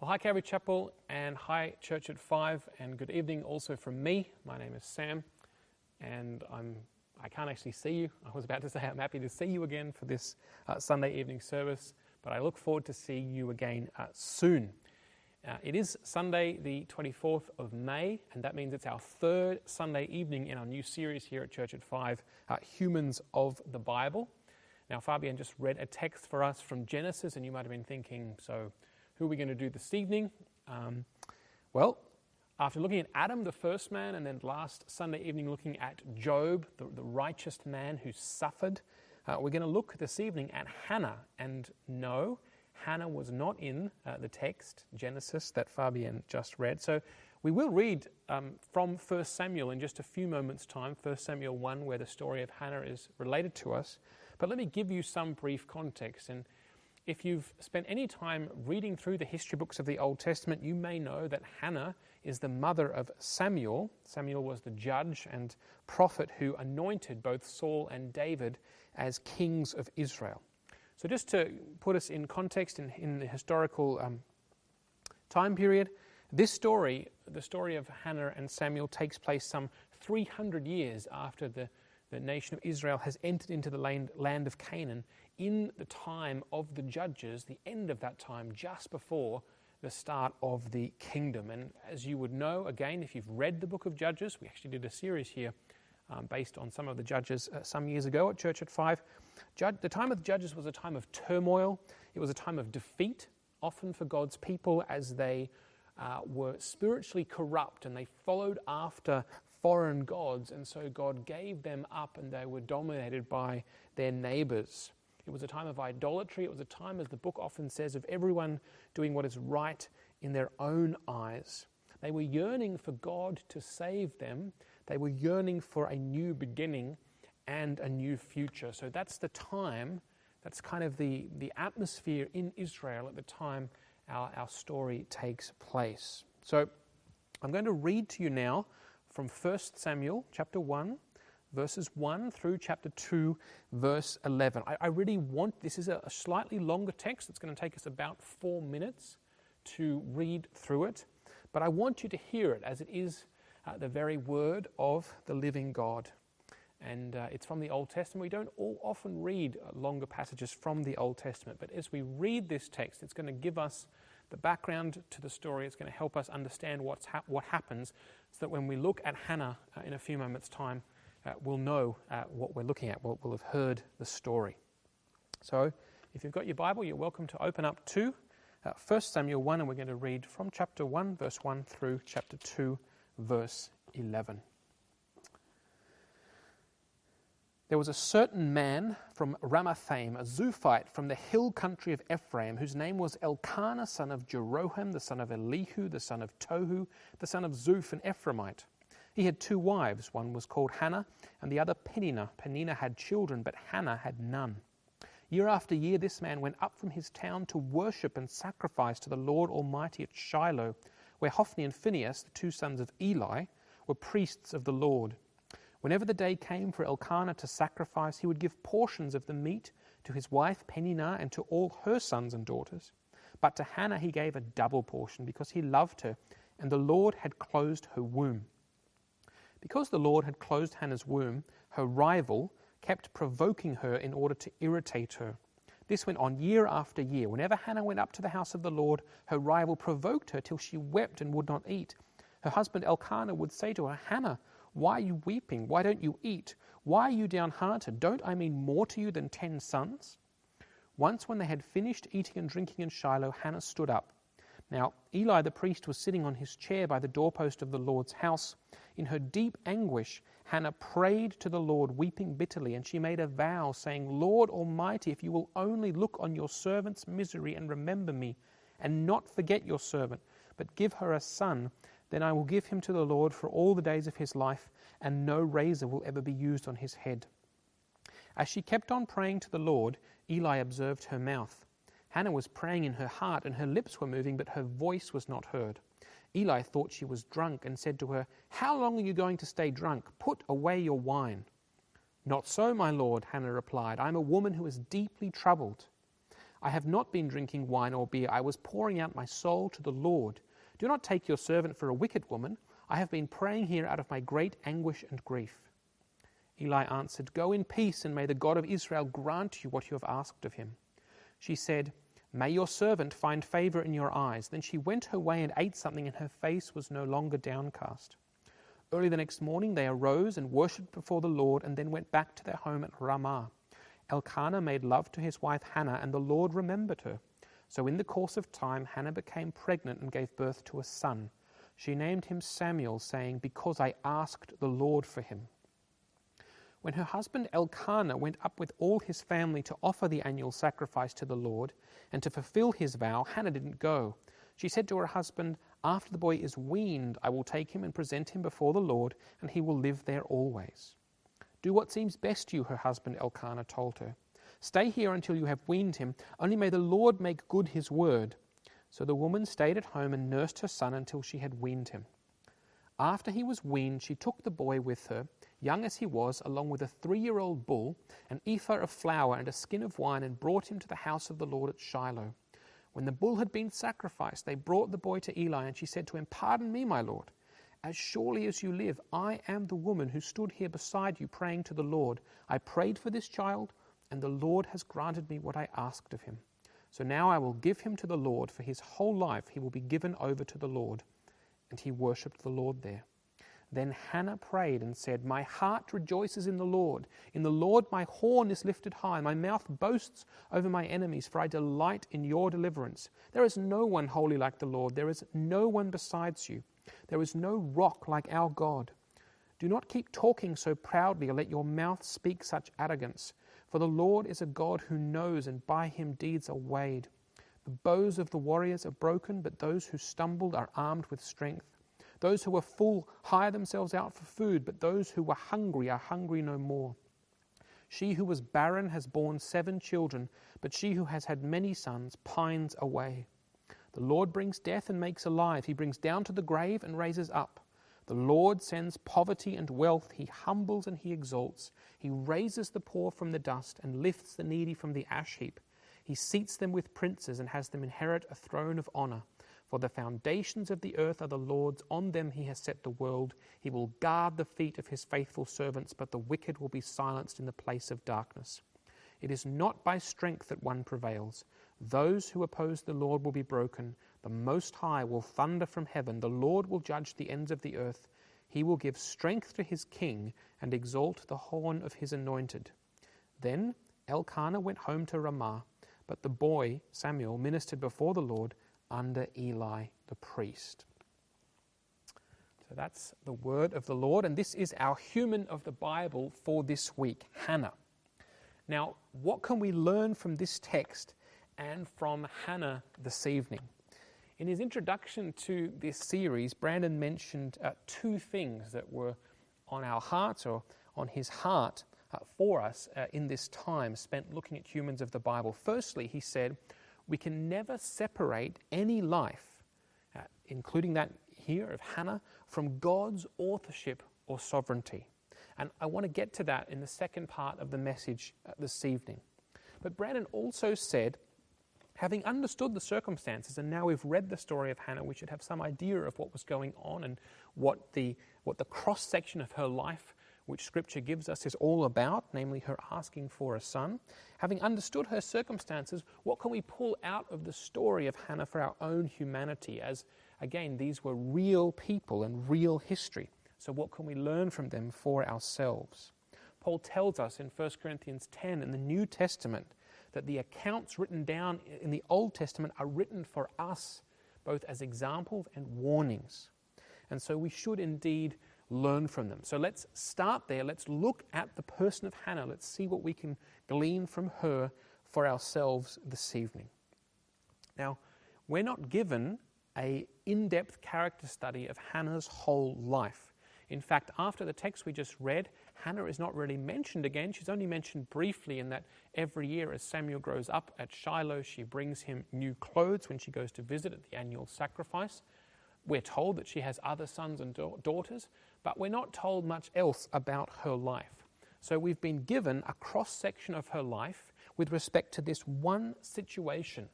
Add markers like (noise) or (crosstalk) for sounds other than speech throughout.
Well, hi, Calvary Chapel, and hi, Church at Five, and good evening also from me. My name is Sam, and I'm I can't actually see you. I was about to say I'm happy to see you again for this uh, Sunday evening service, but I look forward to seeing you again uh, soon. Uh, it is Sunday, the 24th of May, and that means it's our third Sunday evening in our new series here at Church at Five, uh, Humans of the Bible. Now, Fabian just read a text for us from Genesis, and you might have been thinking, so who are we going to do this evening? Um, well, after looking at Adam, the first man, and then last Sunday evening looking at Job, the, the righteous man who suffered, uh, we're going to look this evening at Hannah. And no, Hannah was not in uh, the text, Genesis, that Fabian just read. So we will read um, from 1 Samuel in just a few moments' time, 1 Samuel 1, where the story of Hannah is related to us. But let me give you some brief context. And if you've spent any time reading through the history books of the Old Testament, you may know that Hannah is the mother of Samuel. Samuel was the judge and prophet who anointed both Saul and David as kings of Israel. So, just to put us in context in, in the historical um, time period, this story, the story of Hannah and Samuel, takes place some 300 years after the, the nation of Israel has entered into the land, land of Canaan in the time of the judges, the end of that time, just before the start of the kingdom. And as you would know, again, if you've read the book of Judges, we actually did a series here um, based on some of the judges uh, some years ago at Church at Five. The time of the judges was a time of turmoil, it was a time of defeat, often for God's people as they uh, were spiritually corrupt and they followed after foreign gods, and so God gave them up and they were dominated by their neighbors. It was a time of idolatry. It was a time, as the book often says, of everyone doing what is right in their own eyes. They were yearning for God to save them. They were yearning for a new beginning and a new future. So that's the time, that's kind of the, the atmosphere in Israel at the time our, our story takes place. So I'm going to read to you now from 1 Samuel chapter 1, verses 1 through chapter 2, verse 11. I, I really want, this is a, a slightly longer text. It's going to take us about four minutes to read through it. But I want you to hear it as it is uh, the very word of the living God. And uh, it's from the Old Testament. We don't all often read uh, longer passages from the Old Testament, but as we read this text, it's going to give us the background to the story. It's going to help us understand what's ha- what happens so that when we look at Hannah uh, in a few moments' time, will know uh, what we're looking at, will, will have heard the story. So, if you've got your Bible, you're welcome to open up to uh, 1 Samuel 1, and we're going to read from chapter 1, verse 1 through chapter 2, verse 11. There was a certain man from Ramathaim, a Zuphite from the hill country of Ephraim, whose name was Elkanah, son of Jeroham, the son of Elihu, the son of Tohu, the son of Zuph, an Ephraimite. He had two wives. One was called Hannah, and the other Peninnah. Peninnah had children, but Hannah had none. Year after year, this man went up from his town to worship and sacrifice to the Lord Almighty at Shiloh, where Hophni and Phinehas, the two sons of Eli, were priests of the Lord. Whenever the day came for Elkanah to sacrifice, he would give portions of the meat to his wife Peninnah and to all her sons and daughters. But to Hannah he gave a double portion because he loved her, and the Lord had closed her womb. Because the Lord had closed Hannah's womb, her rival kept provoking her in order to irritate her. This went on year after year. Whenever Hannah went up to the house of the Lord, her rival provoked her till she wept and would not eat. Her husband Elkanah would say to her, Hannah, why are you weeping? Why don't you eat? Why are you downhearted? Don't I mean more to you than ten sons? Once, when they had finished eating and drinking in Shiloh, Hannah stood up. Now, Eli the priest was sitting on his chair by the doorpost of the Lord's house. In her deep anguish, Hannah prayed to the Lord, weeping bitterly, and she made a vow, saying, Lord Almighty, if you will only look on your servant's misery and remember me, and not forget your servant, but give her a son, then I will give him to the Lord for all the days of his life, and no razor will ever be used on his head. As she kept on praying to the Lord, Eli observed her mouth. Hannah was praying in her heart, and her lips were moving, but her voice was not heard. Eli thought she was drunk and said to her, How long are you going to stay drunk? Put away your wine. Not so, my lord, Hannah replied. I am a woman who is deeply troubled. I have not been drinking wine or beer. I was pouring out my soul to the Lord. Do not take your servant for a wicked woman. I have been praying here out of my great anguish and grief. Eli answered, Go in peace, and may the God of Israel grant you what you have asked of him. She said, May your servant find favor in your eyes. Then she went her way and ate something, and her face was no longer downcast. Early the next morning they arose and worshipped before the Lord, and then went back to their home at Ramah. Elkanah made love to his wife Hannah, and the Lord remembered her. So in the course of time, Hannah became pregnant and gave birth to a son. She named him Samuel, saying, Because I asked the Lord for him. When her husband Elkanah went up with all his family to offer the annual sacrifice to the Lord and to fulfill his vow, Hannah didn't go. She said to her husband, After the boy is weaned, I will take him and present him before the Lord, and he will live there always. Do what seems best to you, her husband Elkanah told her. Stay here until you have weaned him, only may the Lord make good his word. So the woman stayed at home and nursed her son until she had weaned him. After he was weaned, she took the boy with her, young as he was, along with a three year old bull, an ephah of flour, and a skin of wine, and brought him to the house of the Lord at Shiloh. When the bull had been sacrificed, they brought the boy to Eli, and she said to him, Pardon me, my lord. As surely as you live, I am the woman who stood here beside you praying to the Lord. I prayed for this child, and the Lord has granted me what I asked of him. So now I will give him to the Lord, for his whole life he will be given over to the Lord. And he worshipped the Lord there. Then Hannah prayed and said, My heart rejoices in the Lord. In the Lord my horn is lifted high. My mouth boasts over my enemies, for I delight in your deliverance. There is no one holy like the Lord. There is no one besides you. There is no rock like our God. Do not keep talking so proudly, or let your mouth speak such arrogance. For the Lord is a God who knows, and by him deeds are weighed. The bows of the warriors are broken, but those who stumbled are armed with strength. Those who were full hire themselves out for food, but those who were hungry are hungry no more. She who was barren has borne seven children, but she who has had many sons pines away. The Lord brings death and makes alive. He brings down to the grave and raises up. The Lord sends poverty and wealth. He humbles and he exalts. He raises the poor from the dust and lifts the needy from the ash heap. He seats them with princes and has them inherit a throne of honor. For the foundations of the earth are the Lord's, on them he has set the world. He will guard the feet of his faithful servants, but the wicked will be silenced in the place of darkness. It is not by strength that one prevails. Those who oppose the Lord will be broken. The Most High will thunder from heaven. The Lord will judge the ends of the earth. He will give strength to his king and exalt the horn of his anointed. Then Elkanah went home to Ramah, but the boy, Samuel, ministered before the Lord under Eli the priest. So that's the word of the Lord, and this is our human of the Bible for this week, Hannah. Now, what can we learn from this text and from Hannah this evening? In his introduction to this series, Brandon mentioned uh, two things that were on our hearts or on his heart uh, for us uh, in this time spent looking at humans of the Bible. Firstly, he said, we can never separate any life, uh, including that here of Hannah, from God's authorship or sovereignty. And I want to get to that in the second part of the message uh, this evening. But Brandon also said Having understood the circumstances, and now we've read the story of Hannah, we should have some idea of what was going on and what the, what the cross section of her life, which Scripture gives us, is all about, namely her asking for a son. Having understood her circumstances, what can we pull out of the story of Hannah for our own humanity? As, again, these were real people and real history. So, what can we learn from them for ourselves? Paul tells us in 1 Corinthians 10 in the New Testament that the accounts written down in the Old Testament are written for us, both as examples and warnings. And so we should indeed learn from them. So let's start there. Let's look at the person of Hannah. Let's see what we can glean from her for ourselves this evening. Now, we're not given a in-depth character study of Hannah's whole life. In fact, after the text we just read, Hannah is not really mentioned again. She's only mentioned briefly in that every year as Samuel grows up at Shiloh, she brings him new clothes when she goes to visit at the annual sacrifice. We're told that she has other sons and da- daughters, but we're not told much else about her life. So we've been given a cross section of her life. with respect to this one situation,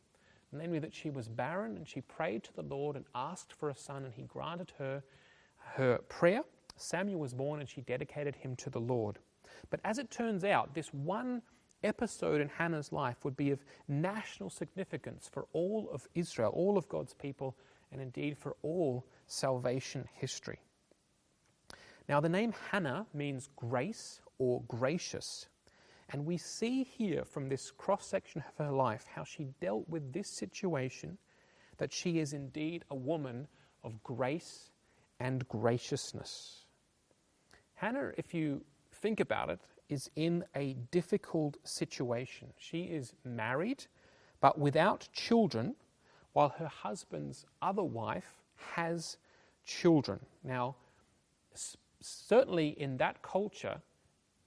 namely that she was barren and she prayed to the Lord and asked for a son, and he granted her her prayer. Samuel was born and she dedicated him to the Lord. But as it turns out, this one episode in Hannah's life would be of national significance for all of Israel, all of God's people, and indeed for all salvation history. Now, the name Hannah means grace or gracious. And we see here from this cross section of her life how she dealt with this situation that she is indeed a woman of grace and graciousness. Hannah, if you think about it, is in a difficult situation. She is married, but without children, while her husband's other wife has children. Now, certainly in that culture,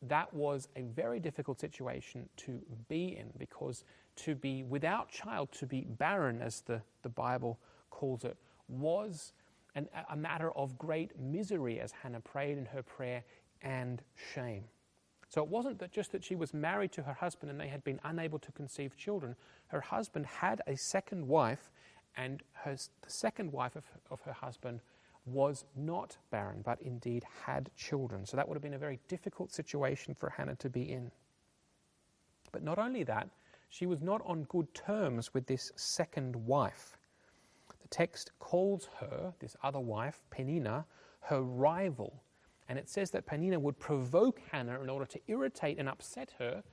that was a very difficult situation to be in because to be without child, to be barren, as the, the Bible calls it, was an, a matter of great misery, as Hannah prayed in her prayer, and shame. So it wasn't that just that she was married to her husband and they had been unable to conceive children. Her husband had a second wife, and her, the second wife of, of her husband was not barren, but indeed had children. So that would have been a very difficult situation for Hannah to be in. But not only that, she was not on good terms with this second wife. The text calls her, this other wife, Peninnah, her rival. And it says that Peninnah would provoke Hannah in order to irritate and upset her,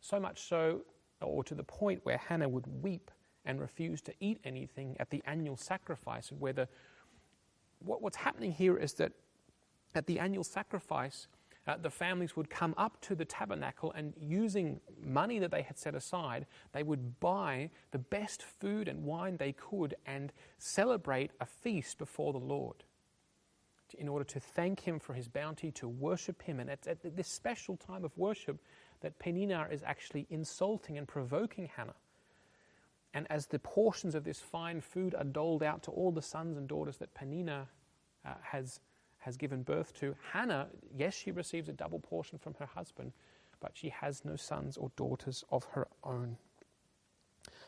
so much so, or to the point where Hannah would weep and refuse to eat anything at the annual sacrifice, where the what, what's happening here is that at the annual sacrifice, uh, the families would come up to the tabernacle and using money that they had set aside, they would buy the best food and wine they could and celebrate a feast before the Lord in order to thank Him for His bounty, to worship Him. And at, at this special time of worship, that Peninnah is actually insulting and provoking Hannah. And as the portions of this fine food are doled out to all the sons and daughters that Peninnah uh, has, has given birth to, Hannah, yes, she receives a double portion from her husband, but she has no sons or daughters of her own.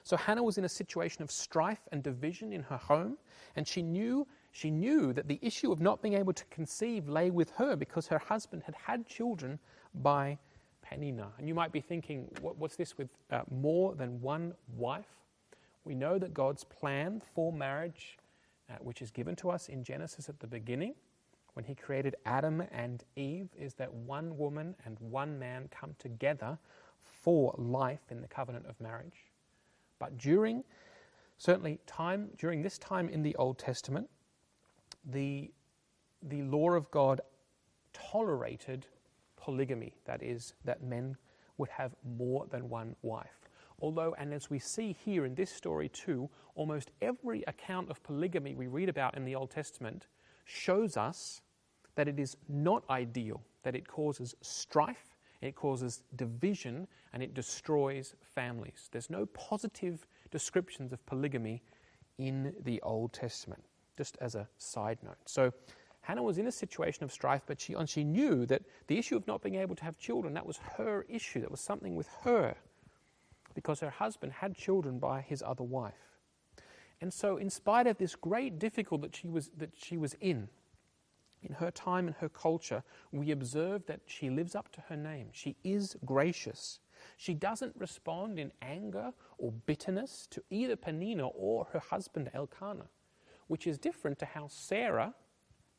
So Hannah was in a situation of strife and division in her home, and she knew she knew that the issue of not being able to conceive lay with her because her husband had had children by Peninnah. And you might be thinking, what, what's this with uh, more than one wife? We know that God's plan for marriage, uh, which is given to us in Genesis at the beginning, when He created Adam and Eve, is that one woman and one man come together for life in the covenant of marriage. But during, certainly, time, during this time in the Old Testament, the, the law of God tolerated polygamy, that is, that men would have more than one wife. Although, and as we see here in this story too, almost every account of polygamy we read about in the Old Testament shows us that it is not ideal, that it causes strife, it causes division, and it destroys families. There's no positive descriptions of polygamy in the Old Testament, just as a side note. So, Hannah was in a situation of strife, but she, and she knew that the issue of not being able to have children, that was her issue, that was something with her because her husband had children by his other wife. And so, in spite of this great difficulty that she was, that she was in, in her time and her culture, we observe that she lives up to her name. She is gracious. She doesn't respond in anger or bitterness to either Peninnah or her husband Elkanah, which is different to how Sarah,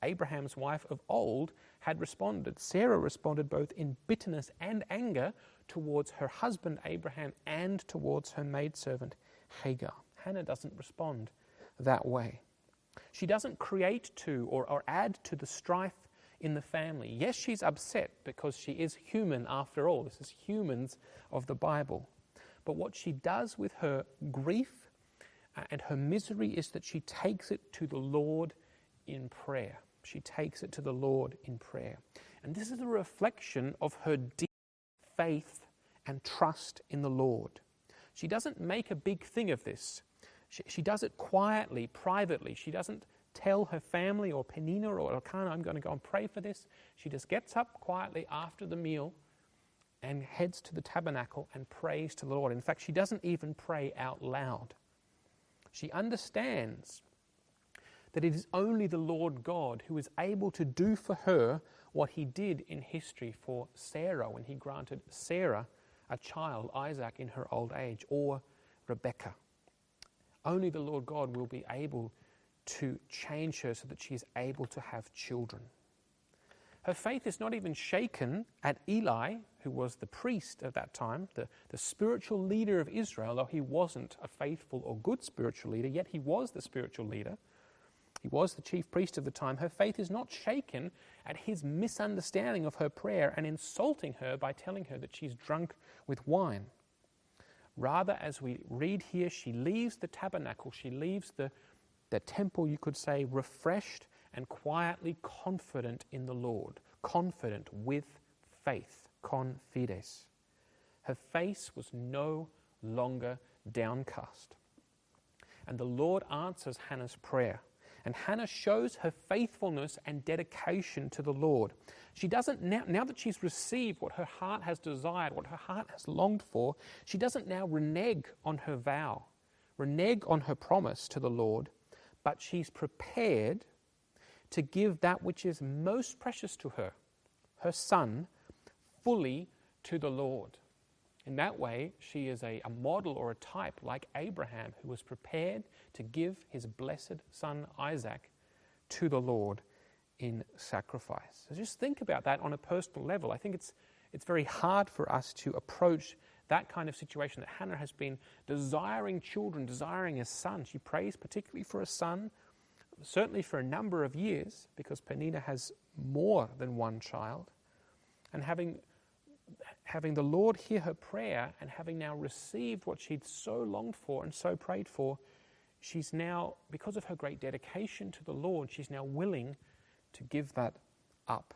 Abraham's wife of old, had responded. Sarah responded both in bitterness and anger towards her husband Abraham and towards her maidservant Hagar. Hannah doesn't respond that way. She doesn't create to or, or add to the strife in the family. Yes, she's upset because she is human after all. This is humans of the Bible. But what she does with her grief uh, and her misery is that she takes it to the Lord in prayer. She takes it to the Lord in prayer. And this is a reflection of her deep faith and trust in the Lord. She doesn't make a big thing of this. She, she does it quietly, privately. She doesn't tell her family or Peninnah or Elkanah, I'm going to go and pray for this. She just gets up quietly after the meal and heads to the tabernacle and prays to the Lord. In fact, she doesn't even pray out loud. She understands that it is only the Lord God who is able to do for her what he did in history for Sarah when he granted Sarah a child, Isaac, in her old age, or Rebekah. Only the Lord God will be able to change her so that she is able to have children. Her faith is not even shaken at Eli, who was the priest at that time, the, the spiritual leader of Israel, though he wasn't a faithful or good spiritual leader, yet he was the spiritual leader. He was the chief priest of the time. Her faith is not shaken at his misunderstanding of her prayer and insulting her by telling her that she's drunk with wine. Rather, as we read here, she leaves the tabernacle, she leaves the, the temple, you could say, refreshed and quietly confident in the Lord, confident with faith, confides. Her face was no longer downcast. And the Lord answers Hannah's prayer. And Hannah shows her faithfulness and dedication to the Lord. She doesn't now, now that she's received what her heart has desired, what her heart has longed for, she doesn't now renege on her vow, renege on her promise to the Lord, but she's prepared to give that which is most precious to her, her son, fully to the Lord. In that way, she is a, a, model or a type like Abraham, who was prepared to give his blessed son Isaac to the Lord in sacrifice. So just think about that on a personal level. I think it's, it's very hard for us to approach that kind of situation that Hannah has been desiring children, desiring a son. She prays particularly for a son, certainly for a number of years, because Peninnah has more than one child. And having having the Lord hear her prayer and having now received what she'd so longed for and so prayed for, she's now, because of her great dedication to the Lord, she's now willing to give that up.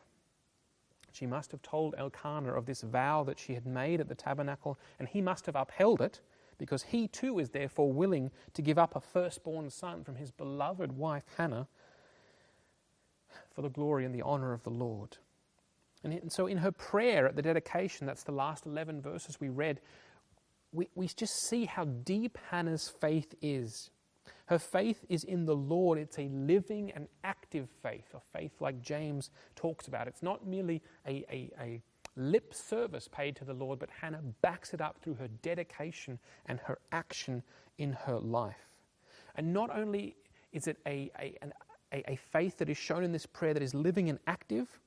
She must have told Elkanah of this vow that she had made at the tabernacle, and he must have upheld it because he too is therefore willing to give up a firstborn son from his beloved wife Hannah for the glory and the honor of the Lord. And so, in her prayer at the dedication, that's the last 11 verses we read, we, we just see how deep Hannah's faith is. Her faith is in the Lord. It's a living and active faith, a faith like James talks about. It's not merely a, a, a lip service paid to the Lord, but Hannah backs it up through her dedication and her action in her life. And not only is it a, a, a, a faith that is shown in this prayer that is living and active,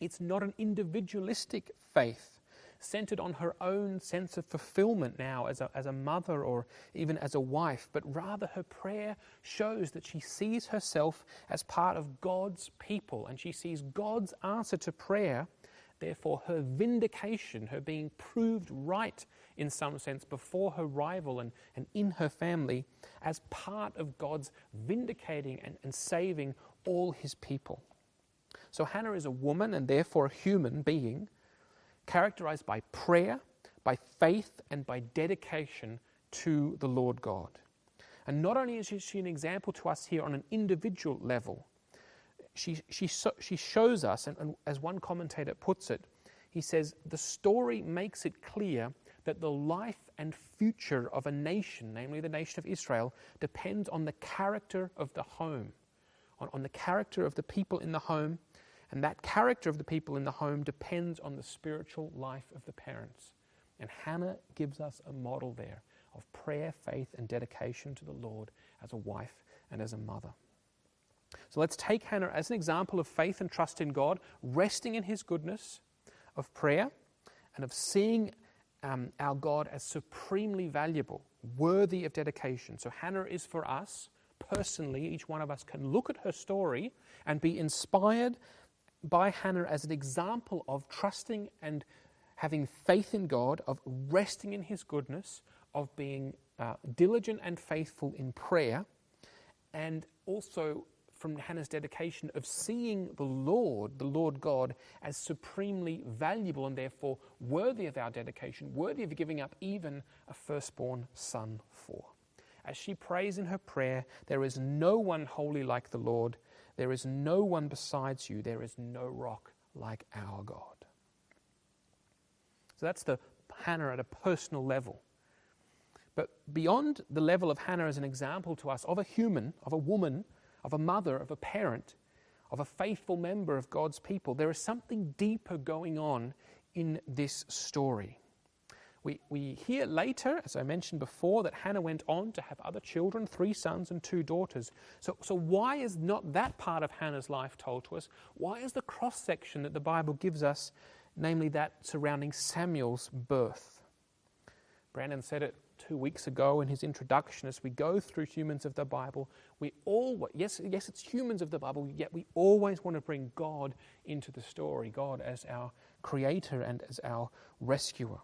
it's not an individualistic faith centered on her own sense of fulfillment now as a, as a mother or even as a wife, but rather her prayer shows that she sees herself as part of God's people and she sees God's answer to prayer. Therefore, her vindication, her being proved right in some sense before her rival and, and in her family, as part of God's vindicating and, and saving all his people. So Hannah is a woman and therefore a human being, characterized by prayer, by faith, and by dedication to the Lord God. And not only is she an example to us here on an individual level, she, she, she shows us, and, and as one commentator puts it, he says, the story makes it clear that the life and future of a nation, namely the nation of Israel, depends on the character of the home, on, on the character of the people in the home, and that character of the people in the home depends on the spiritual life of the parents. And Hannah gives us a model there of prayer, faith, and dedication to the Lord as a wife and as a mother. So let's take Hannah as an example of faith and trust in God, resting in His goodness, of prayer, and of seeing um, our God as supremely valuable, worthy of dedication. So Hannah is for us personally, each one of us can look at her story and be inspired by Hannah as an example of trusting and having faith in God, of resting in His goodness, of being uh, diligent and faithful in prayer, and also from Hannah's dedication of seeing the Lord, the Lord God, as supremely valuable and therefore worthy of our dedication, worthy of giving up even a firstborn son for. As she prays in her prayer, there is no one holy like the Lord. There is no one besides you. There is no rock like our God. So that's the Hannah at a personal level. But beyond the level of Hannah as an example to us of a human, of a woman, of a mother, of a parent, of a faithful member of God's people, there is something deeper going on in this story. We, we hear later, as I mentioned before, that Hannah went on to have other children, three sons and two daughters. So, so why is not that part of Hannah's life told to us? Why is the cross section that the Bible gives us, namely that surrounding Samuel's birth? Brandon said it two weeks ago in his introduction as we go through humans of the Bible. We all, yes, yes, it's humans of the Bible, yet we always want to bring God into the story, God as our creator and as our rescuer.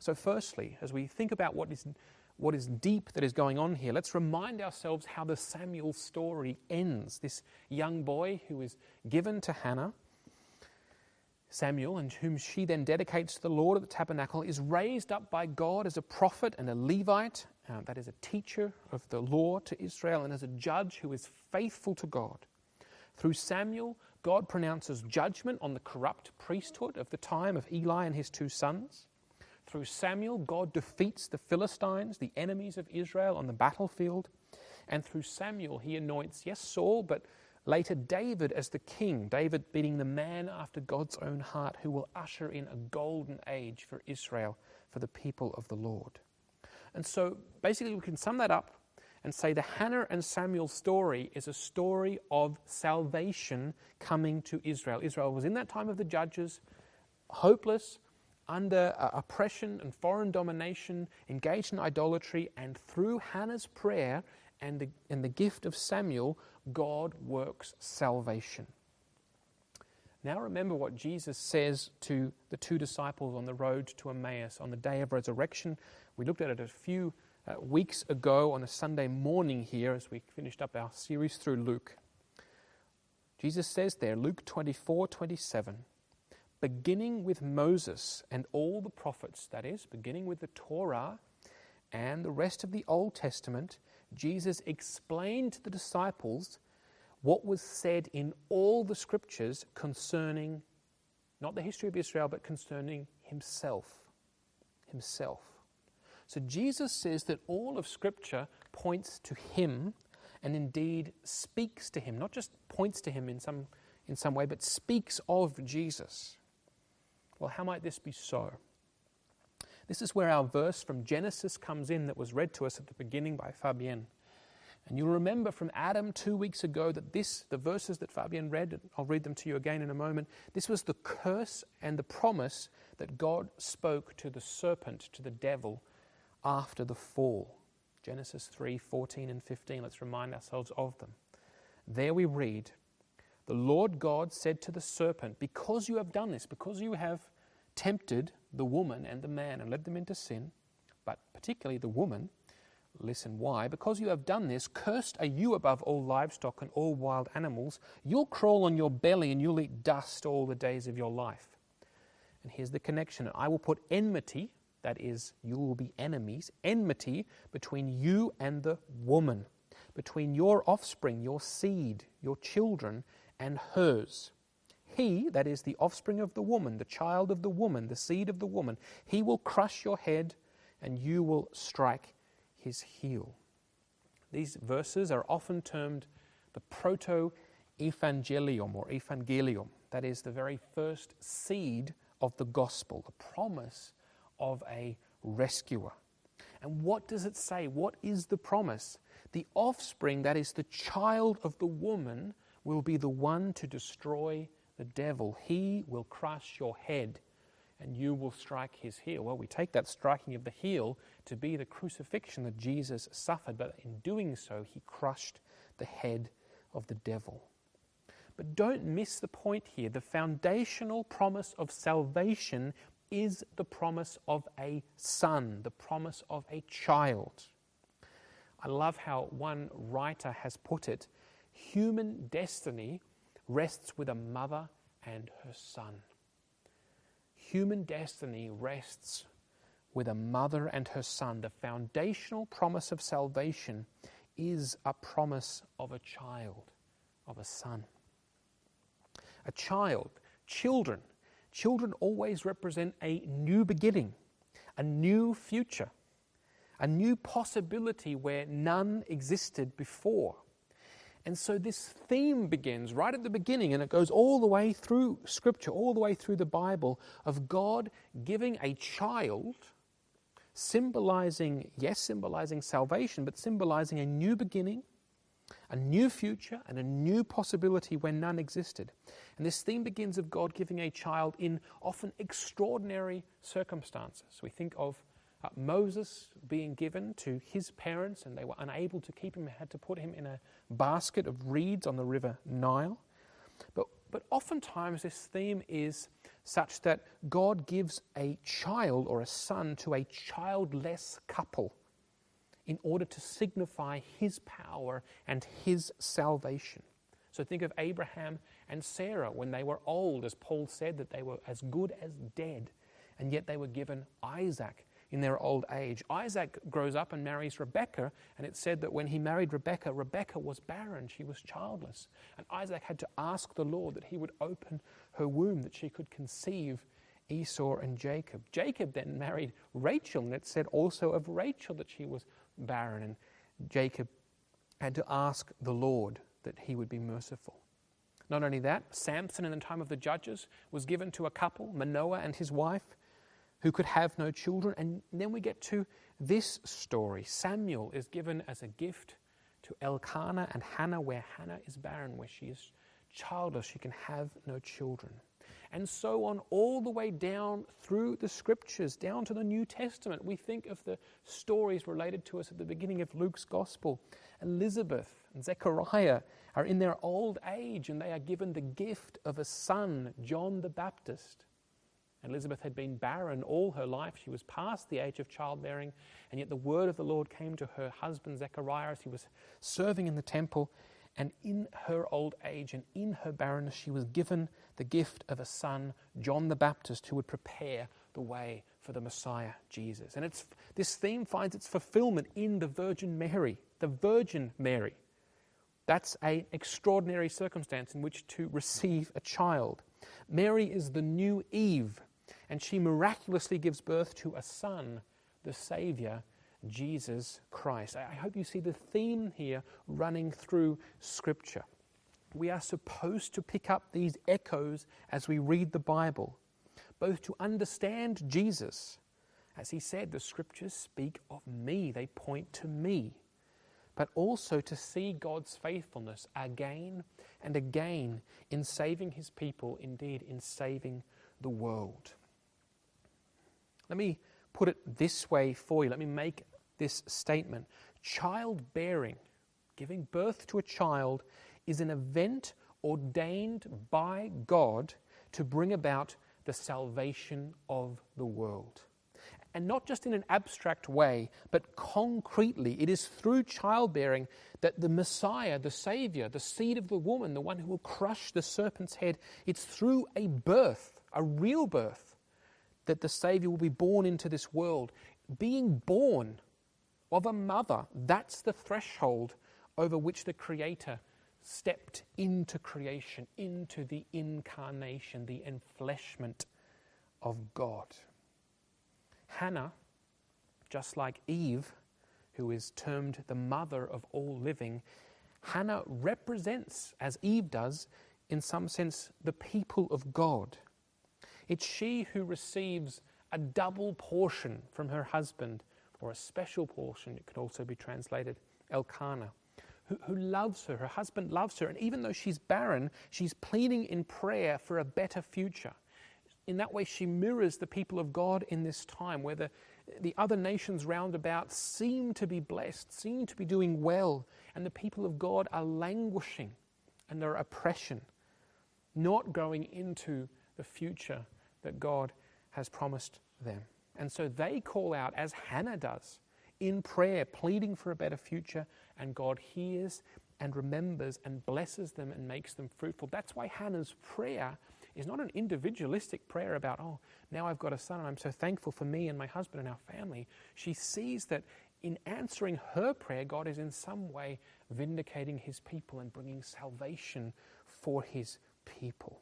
So, firstly, as we think about what is, what is deep that is going on here, let's remind ourselves how the Samuel story ends. This young boy who is given to Hannah, Samuel, and whom she then dedicates to the Lord at the tabernacle, is raised up by God as a prophet and a Levite, uh, that is, a teacher of the law to Israel, and as a judge who is faithful to God. Through Samuel, God pronounces judgment on the corrupt priesthood of the time of Eli and his two sons. Through Samuel, God defeats the Philistines, the enemies of Israel, on the battlefield. And through Samuel, he anoints, yes, Saul, but later David as the king, David being the man after God's own heart who will usher in a golden age for Israel, for the people of the Lord. And so basically, we can sum that up and say the Hannah and Samuel story is a story of salvation coming to Israel. Israel was in that time of the judges, hopeless, under uh, oppression and foreign domination, engaged in idolatry, and through Hannah's prayer and the, and the gift of Samuel, God works salvation. Now remember what Jesus says to the two disciples on the road to Emmaus on the day of resurrection. We looked at it a few uh, weeks ago on a Sunday morning here as we finished up our series through Luke. Jesus says there, Luke 24 27 beginning with Moses and all the prophets, that is, beginning with the Torah and the rest of the Old Testament, Jesus explained to the disciples what was said in all the scriptures concerning not the history of Israel, but concerning himself. Himself. So Jesus says that all of Scripture points to him and indeed speaks to him, not just points to him in some, in some way, but speaks of Jesus. Well, how might this be so? This is where our verse from Genesis comes in that was read to us at the beginning by Fabienne. And you'll remember from Adam two weeks ago that this, the verses that Fabienne read, I'll read them to you again in a moment, this was the curse and the promise that God spoke to the serpent, to the devil, after the fall. Genesis 3 14 and 15. Let's remind ourselves of them. There we read, the Lord God said to the serpent, Because you have done this, because you have tempted the woman and the man and led them into sin, but particularly the woman, listen why, because you have done this, cursed are you above all livestock and all wild animals. You'll crawl on your belly and you'll eat dust all the days of your life. And here's the connection I will put enmity, that is, you will be enemies, enmity between you and the woman, between your offspring, your seed, your children, and hers. He, that is the offspring of the woman, the child of the woman, the seed of the woman, he will crush your head and you will strike his heel. These verses are often termed the proto evangelium or evangelium, that is the very first seed of the gospel, the promise of a rescuer. And what does it say? What is the promise? The offspring, that is the child of the woman, will be the one to destroy the devil. He will crush your head and you will strike his heel. Well, we take that striking of the heel to be the crucifixion that Jesus suffered, but in doing so, he crushed the head of the devil. But don't miss the point here. The foundational promise of salvation is the promise of a son, the promise of a child. I love how one writer has put it human destiny rests with a mother and her son. Human destiny rests with a mother and her son. The foundational promise of salvation is a promise of a child, of a son. A child, children, children always represent a new beginning, a new future, a new possibility where none existed before. And so this theme begins right at the beginning and it goes all the way through Scripture, all the way through the Bible, of God giving a child, symbolizing, yes, symbolizing salvation, but symbolizing a new beginning, a new future, and a new possibility where none existed. And this theme begins of God giving a child in often extraordinary circumstances. We think of uh, Moses being given to his parents, and they were unable to keep him, had to put him in a basket of reeds on the river Nile. But, but oftentimes, this theme is such that God gives a child or a son to a childless couple in order to signify his power and his salvation. So think of Abraham and Sarah when they were old, as Paul said, that they were as good as dead, and yet they were given Isaac in their old age. Isaac grows up and marries Rebekah, and it said that when he married Rebekah, Rebekah was barren, she was childless. And Isaac had to ask the Lord that he would open her womb, that she could conceive Esau and Jacob. Jacob then married Rachel, and it said also of Rachel that she was barren, and Jacob had to ask the Lord that he would be merciful. Not only that, Samson in the time of the judges was given to a couple, Manoah and his wife who could have no children. And then we get to this story. Samuel is given as a gift to Elkanah and Hannah, where Hannah is barren, where she is childless, she can have no children. And so on, all the way down through the scriptures, down to the New Testament. We think of the stories related to us at the beginning of Luke's Gospel. Elizabeth and Zechariah are in their old age and they are given the gift of a son, John the Baptist. Elizabeth had been barren all her life. She was past the age of childbearing, and yet the word of the Lord came to her husband Zechariah as he was serving in the temple. And in her old age and in her barrenness, she was given the gift of a son, John the Baptist, who would prepare the way for the Messiah, Jesus. And it's, this theme finds its fulfillment in the Virgin Mary, the Virgin Mary. That's an extraordinary circumstance in which to receive a child. Mary is the new Eve and she miraculously gives birth to a son, the Savior, Jesus Christ. I hope you see the theme here running through Scripture. We are supposed to pick up these echoes as we read the Bible, both to understand Jesus. As he said, the Scriptures speak of me, they point to me, but also to see God's faithfulness again and again in saving his people, indeed, in saving the world. Let me put it this way for you. Let me make this statement. Childbearing, giving birth to a child, is an event ordained by God to bring about the salvation of the world. And not just in an abstract way, but concretely, it is through childbearing that the Messiah, the Savior, the seed of the woman, the one who will crush the serpent's head, it's through a birth, a real birth, that the Savior will be born into this world. Being born of a mother, that's the threshold over which the Creator stepped into creation, into the incarnation, the enfleshment of God. Hannah, just like Eve, who is termed the mother of all living, Hannah represents, as Eve does, in some sense, the people of God. It's she who receives a double portion from her husband, or a special portion, it could also be translated Elkanah, who, who loves her. Her husband loves her, and even though she's barren, she's pleading in prayer for a better future. In that way, she mirrors the people of God in this time where the, the other nations round about seem to be blessed, seem to be doing well, and the people of God are languishing under oppression, not going into the future that God has promised them. And so they call out, as Hannah does, in prayer, pleading for a better future, and God hears and remembers and blesses them and makes them fruitful. That's why Hannah's prayer is not an individualistic prayer about, oh, now I've got a son and I'm so thankful for me and my husband and our family. She sees that in answering her prayer, God is in some way vindicating his people and bringing salvation for his people.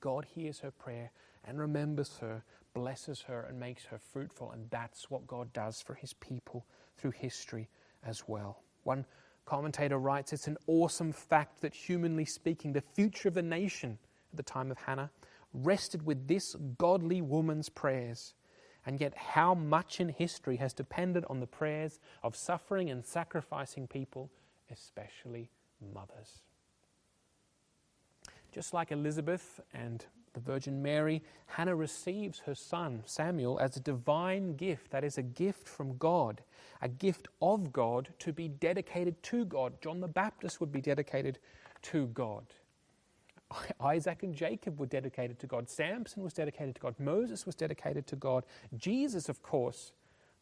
God hears her prayer and remembers her, blesses her, and makes her fruitful. And that's what God does for his people through history as well. One commentator writes it's an awesome fact that, humanly speaking, the future of the nation at the time of Hannah rested with this godly woman's prayers. And yet, how much in history has depended on the prayers of suffering and sacrificing people, especially mothers. Just like Elizabeth and the Virgin Mary, Hannah receives her son Samuel as a divine gift, that is, a gift from God, a gift of God to be dedicated to God. John the Baptist would be dedicated to God. (laughs) Isaac and Jacob were dedicated to God. Samson was dedicated to God. Moses was dedicated to God. Jesus, of course,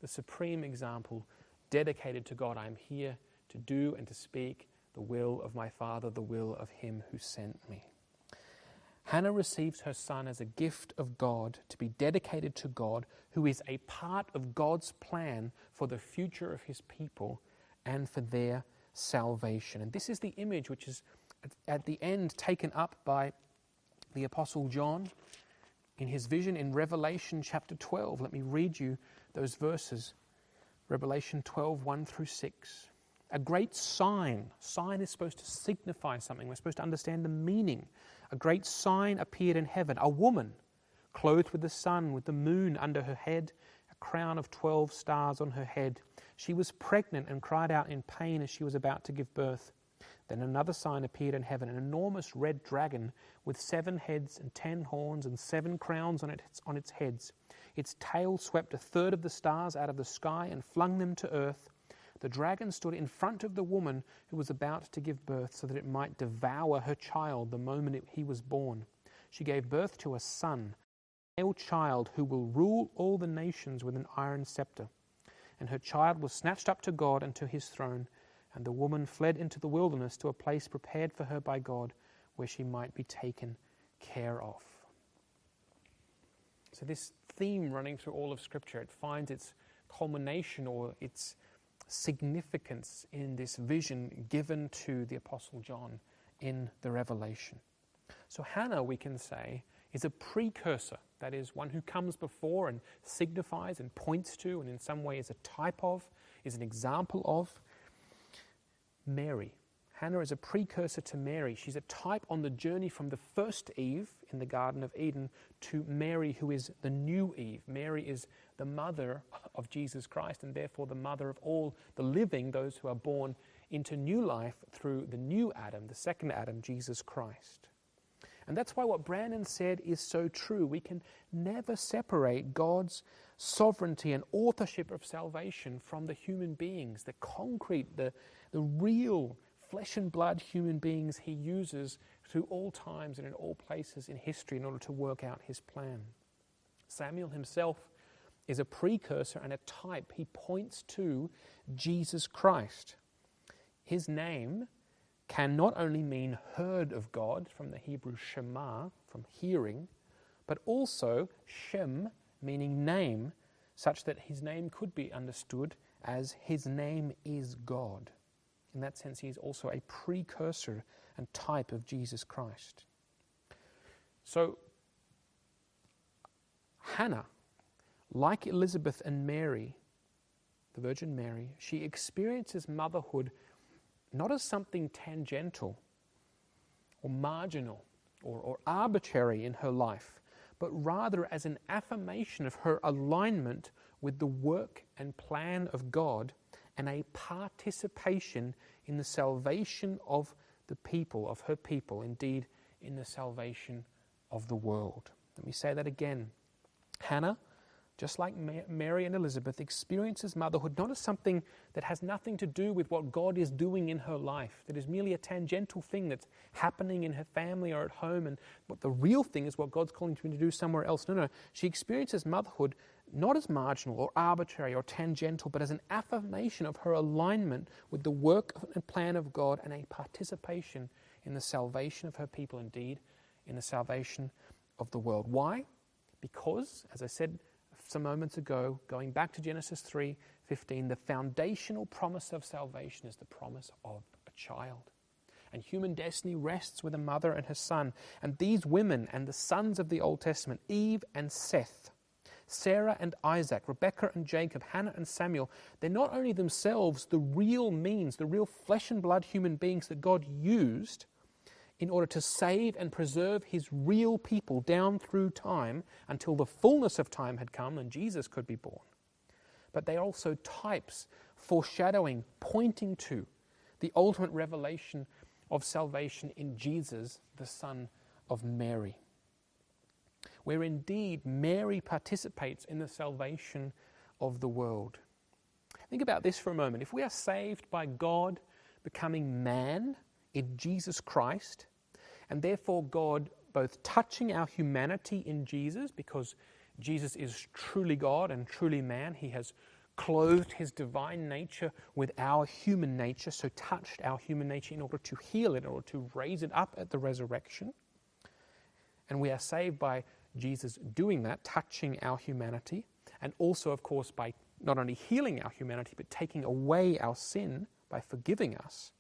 the supreme example, dedicated to God. I am here to do and to speak the will of my Father, the will of Him who sent me. Hannah receives her son as a gift of God to be dedicated to God, who is a part of God's plan for the future of His people and for their salvation. And this is the image which is at the end taken up by the Apostle John in his vision in Revelation chapter 12. Let me read you those verses. Revelation 12, 1 through 6. A great sign. Sign is supposed to signify something. We're supposed to understand the meaning. A great sign appeared in heaven. A woman clothed with the sun, with the moon under her head, a crown of 12 stars on her head. She was pregnant and cried out in pain as she was about to give birth. Then another sign appeared in heaven an enormous red dragon with seven heads and ten horns and seven crowns on its, on its heads. Its tail swept a third of the stars out of the sky and flung them to earth. The dragon stood in front of the woman who was about to give birth so that it might devour her child the moment he was born. She gave birth to a son, a male child who will rule all the nations with an iron scepter. And her child was snatched up to God and to his throne. And the woman fled into the wilderness to a place prepared for her by God where she might be taken care of. So, this theme running through all of Scripture, it finds its culmination or its significance in this vision given to the Apostle John in the Revelation. So, Hannah, we can say, is a precursor, that is, one who comes before and signifies and points to, and in some way is a type of, is an example of Mary. Hannah is a precursor to Mary. She's a type on the journey from the first Eve in the Garden of Eden to Mary, who is the new Eve. Mary is the mother of Jesus Christ and therefore the mother of all the living, those who are born into new life through the new Adam, the second Adam, Jesus Christ. And that's why what Brandon said is so true. We can never separate God's sovereignty and authorship of salvation from the human beings, the concrete, the, the real flesh and blood human beings he uses through all times and in all places in history in order to work out his plan. Samuel himself is a precursor and a type. He points to Jesus Christ. His name can not only mean heard of God from the Hebrew Shema, from hearing, but also Shem, meaning name, such that his name could be understood as his name is God. In that sense, he is also a precursor and type of Jesus Christ. So, Hannah, like Elizabeth and Mary, the Virgin Mary, she experiences motherhood not as something tangential or marginal or, or arbitrary in her life, but rather as an affirmation of her alignment with the work and plan of God and a participation in the salvation of the people, of her people, indeed, in the salvation of the world. Let me say that again. Hannah just like Mary and Elizabeth, experiences motherhood not as something that has nothing to do with what God is doing in her life, that is merely a tangential thing that's happening in her family or at home, and what the real thing is what God's calling me to do somewhere else. No, no. She experiences motherhood not as marginal or arbitrary or tangential, but as an affirmation of her alignment with the work and plan of God and a participation in the salvation of her people, indeed, in the salvation of the world. Why? Because, as I said, some moments ago, going back to Genesis 3:15, the foundational promise of salvation is the promise of a child. and human destiny rests with a mother and her son. And these women and the sons of the Old Testament, Eve and Seth, Sarah and Isaac, Rebekah and Jacob, Hannah and Samuel, they're not only themselves the real means, the real flesh and blood human beings that God used in order to save and preserve his real people down through time until the fullness of time had come and Jesus could be born. But they are also types, foreshadowing, pointing to the ultimate revelation of salvation in Jesus, the Son of Mary where indeed Mary participates in the salvation of the world. Think about this for a moment. If we are saved by God becoming man in Jesus Christ, and therefore God both touching our humanity in Jesus, because Jesus is truly God and truly man, He has clothed His divine nature with our human nature, so touched our human nature in order to heal it, in order to raise it up at the resurrection. And we are saved by Jesus doing that, touching our humanity, and also, of course, by not only healing our humanity, but taking away our sin by forgiving us,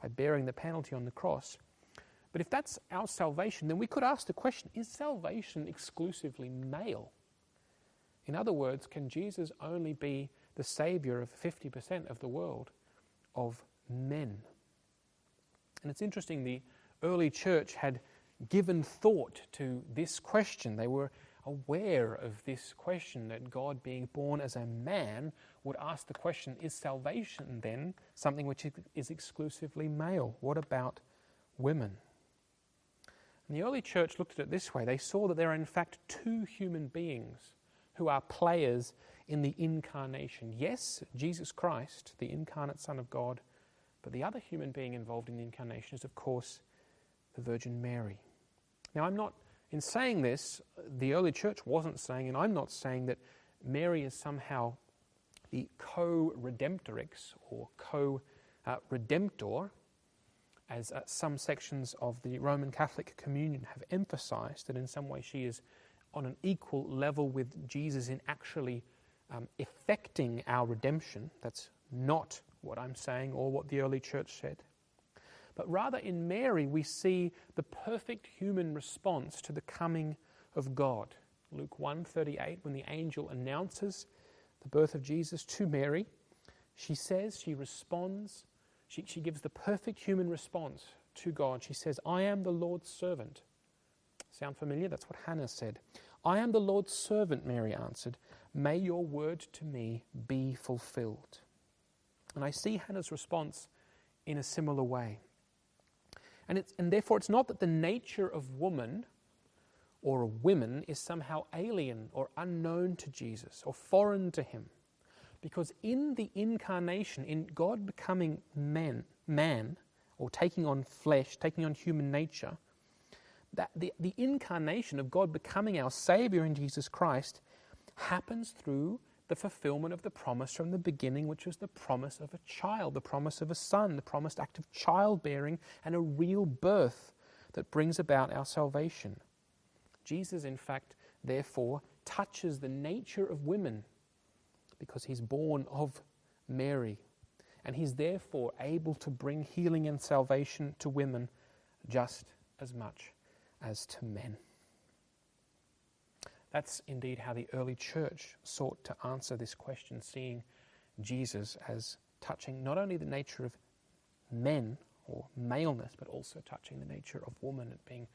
by bearing the penalty on the cross. But if that's our salvation, then we could ask the question is salvation exclusively male? In other words, can Jesus only be the Savior of 50% of the world of men? And it's interesting, the early church had given thought to this question. They were aware of this question that God, being born as a man, would ask the question is salvation then something which is exclusively male? What about women? And the early church looked at it this way they saw that there are, in fact, two human beings who are players in the incarnation. Yes, Jesus Christ, the incarnate Son of God, but the other human being involved in the incarnation is, of course, the Virgin Mary. Now, I'm not, in saying this, the early church wasn't saying, and I'm not saying that Mary is somehow the co redemptrix or co redemptor, as uh, some sections of the Roman Catholic Communion have emphasized, that in some way she is on an equal level with Jesus in actually um, effecting our redemption. That's not what I'm saying or what the early church said but rather in Mary we see the perfect human response to the coming of God. Luke 1:38 when the angel announces the birth of Jesus to Mary, she says, she responds, she, she gives the perfect human response to God. She says, I am the Lord's servant. Sound familiar? That's what Hannah said. I am the Lord's servant, Mary answered. May your word to me be fulfilled. And I see Hannah's response in a similar way. And, it's, and therefore, it's not that the nature of woman or women is somehow alien or unknown to Jesus or foreign to him. Because in the incarnation, in God becoming man, man or taking on flesh, taking on human nature, that the, the incarnation of God becoming our Savior in Jesus Christ happens through the fulfillment of the promise from the beginning, which was the promise of a child, the promise of a son, the promised act of childbearing, and a real birth that brings about our salvation. Jesus, in fact, therefore, touches the nature of women because he's born of Mary, and he's therefore able to bring healing and salvation to women just as much as to men. That's indeed how the early church sought to answer this question, seeing Jesus as touching not only the nature of men or maleness, but also touching the nature of woman and being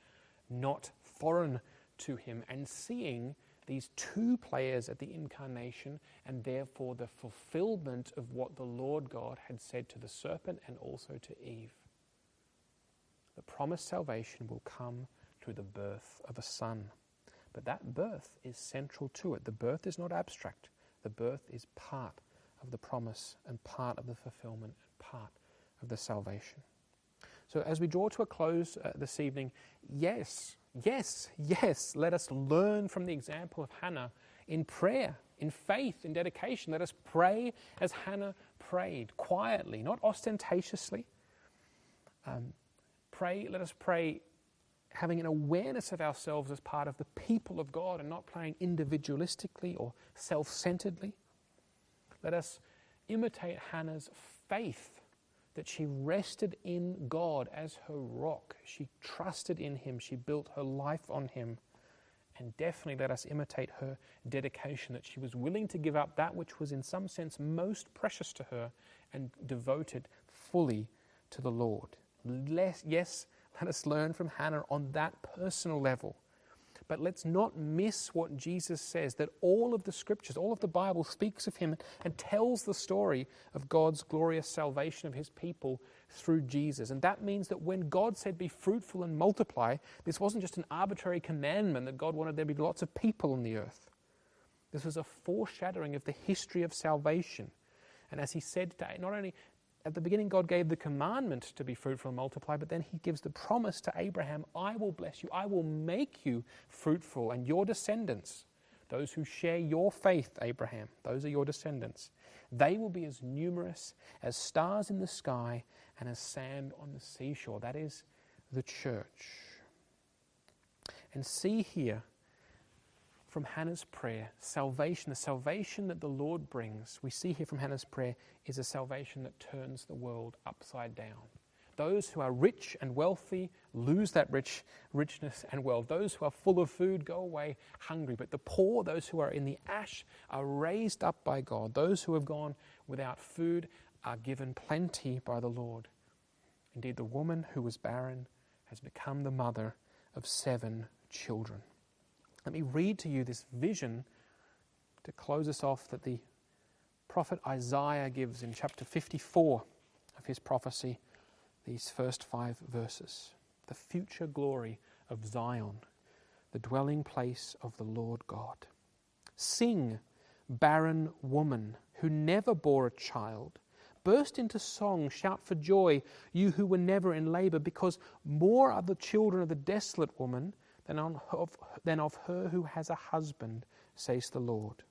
not foreign to him, and seeing these two players at the incarnation and therefore the fulfillment of what the Lord God had said to the serpent and also to Eve. The promised salvation will come through the birth of a son. But that birth is central to it. The birth is not abstract, the birth is part of the promise and part of the fulfillment and part of the salvation. So, as we draw to a close uh, this evening, yes, yes, yes, let us learn from the example of Hannah in prayer, in faith, in dedication. Let us pray as Hannah prayed, quietly, not ostentatiously. Um, pray, let us pray having an awareness of ourselves as part of the people of God and not playing individualistically or self centeredly. Let us imitate Hannah's faith that she rested in God as her rock. She trusted in Him. She built her life on Him. And definitely let us imitate her dedication that she was willing to give up that which was, in some sense, most precious to her and devote it fully to the Lord. Less, yes, let us learn from Hannah on that personal level. But let's not miss what Jesus says that all of the scriptures, all of the Bible speaks of him and tells the story of God's glorious salvation of his people through Jesus. And that means that when God said, Be fruitful and multiply, this wasn't just an arbitrary commandment that God wanted there to be lots of people on the earth. This was a foreshadowing of the history of salvation. And as he said, today, not only at the beginning, God gave the commandment to be fruitful and multiply, but then He gives the promise to Abraham I will bless you, I will make you fruitful, and your descendants, those who share your faith, Abraham, those are your descendants, they will be as numerous as stars in the sky and as sand on the seashore. That is the church. And see here from Hannah's prayer, salvation, the salvation that the Lord brings, we see here from Hannah's prayer, is a salvation that turns the world upside down. Those who are rich and wealthy lose that rich richness and wealth. Those who are full of food go away hungry. But the poor, those who are in the ash, are raised up by God. Those who have gone without food are given plenty by the Lord. Indeed, the woman who was barren has become the mother of seven children. Let me read to you this vision to close us off that the prophet Isaiah gives in chapter 54 of his prophecy, these first five verses. The future glory of Zion, the dwelling place of the Lord God. Sing, barren woman who never bore a child. Burst into song, shout for joy, you who were never in labor, because more are the children of the desolate woman than, on, of, than of her who has a husband, says the Lord.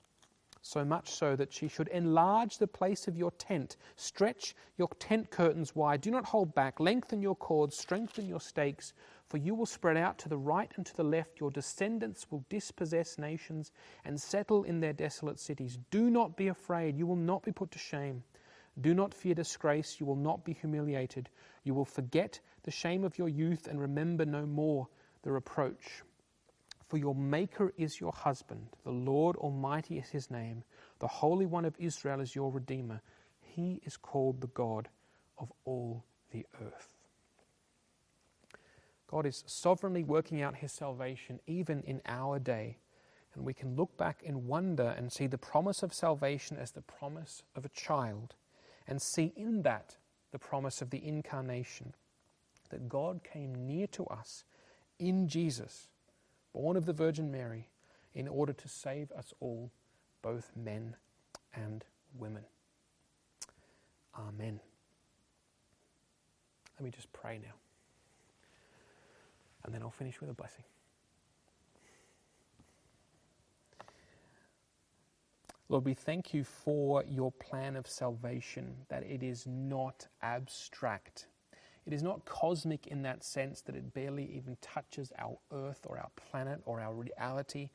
So much so that she should enlarge the place of your tent, stretch your tent curtains wide, do not hold back, lengthen your cords, strengthen your stakes, for you will spread out to the right and to the left. Your descendants will dispossess nations and settle in their desolate cities. Do not be afraid, you will not be put to shame. Do not fear disgrace, you will not be humiliated. You will forget the shame of your youth and remember no more the reproach. For your Maker is your husband, the Lord Almighty is his name, the Holy One of Israel is your Redeemer. He is called the God of all the earth. God is sovereignly working out his salvation even in our day. And we can look back in wonder and see the promise of salvation as the promise of a child, and see in that the promise of the incarnation, that God came near to us in Jesus, born of the Virgin Mary, in order to save us all, both men and women. Amen. Let me just pray now. And then I'll finish with a blessing. Lord, we thank you for your plan of salvation, that it is not abstract. It is not cosmic in that sense that it barely even touches our earth or our planet or our reality,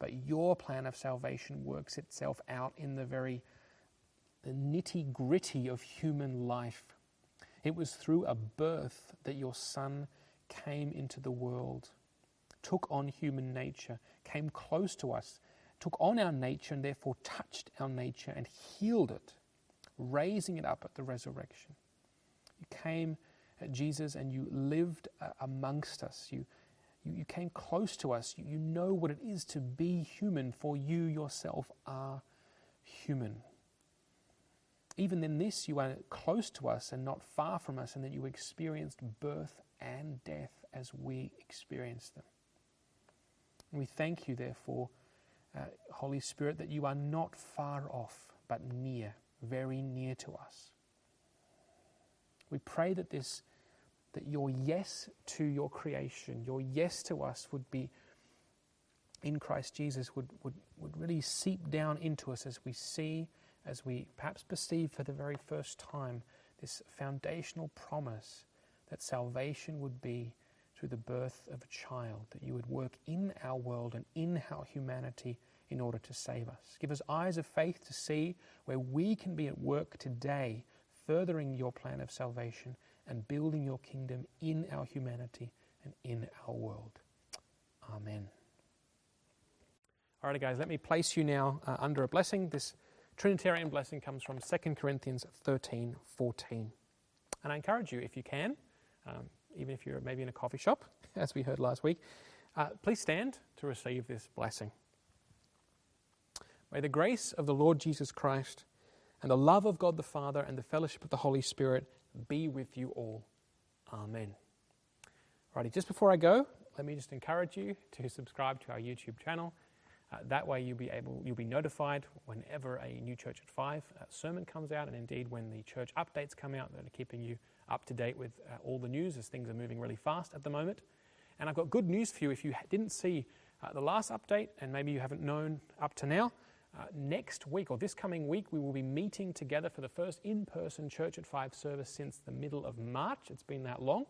but your plan of salvation works itself out in the very nitty gritty of human life. It was through a birth that your Son came into the world, took on human nature, came close to us, took on our nature, and therefore touched our nature and healed it, raising it up at the resurrection. You came Jesus and you lived uh, amongst us. You, you, you, came close to us. You, you know what it is to be human, for you yourself are human. Even in this, you are close to us and not far from us, and that you experienced birth and death as we experienced them. We thank you, therefore, uh, Holy Spirit, that you are not far off, but near, very near to us. We pray that this that your yes to your creation, your yes to us would be in Christ Jesus, would, would, would really seep down into us as we see, as we perhaps perceive for the very first time, this foundational promise that salvation would be through the birth of a child, that you would work in our world and in our humanity in order to save us. Give us eyes of faith to see where we can be at work today furthering your plan of salvation and building your kingdom in our humanity and in our world. Amen. All right, guys, let me place you now uh, under a blessing. This Trinitarian blessing comes from 2 Corinthians 13 14. And I encourage you, if you can, um, even if you're maybe in a coffee shop, (laughs) as we heard last week, uh, please stand to receive this blessing. May the grace of the Lord Jesus Christ and the love of God the Father and the fellowship of the Holy Spirit be with you all. Amen. Righty, just before I go, let me just encourage you to subscribe to our YouTube channel. Uh, that way, you'll be able, you'll be notified whenever a new Church at Five uh, sermon comes out, and indeed when the church updates come out that are keeping you up to date with uh, all the news as things are moving really fast at the moment. And I've got good news for you if you didn't see uh, the last update, and maybe you haven't known up to now. Uh, next week, or this coming week, we will be meeting together for the first in person Church at Five service since the middle of March. It's been that long.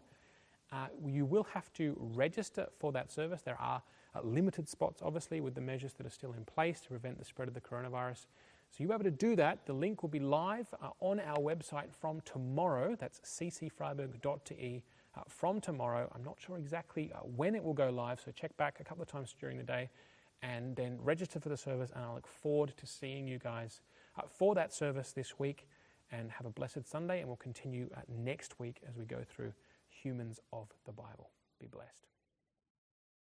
Uh, you will have to register for that service. There are uh, limited spots, obviously, with the measures that are still in place to prevent the spread of the coronavirus. So you'll be able to do that. The link will be live uh, on our website from tomorrow. That's ccfreiburg.de uh, from tomorrow. I'm not sure exactly uh, when it will go live, so check back a couple of times during the day and then register for the service. And I look forward to seeing you guys uh, for that service this week. And have a blessed Sunday, and we'll continue uh, next week as we go through Humans of the Bible. Be blessed.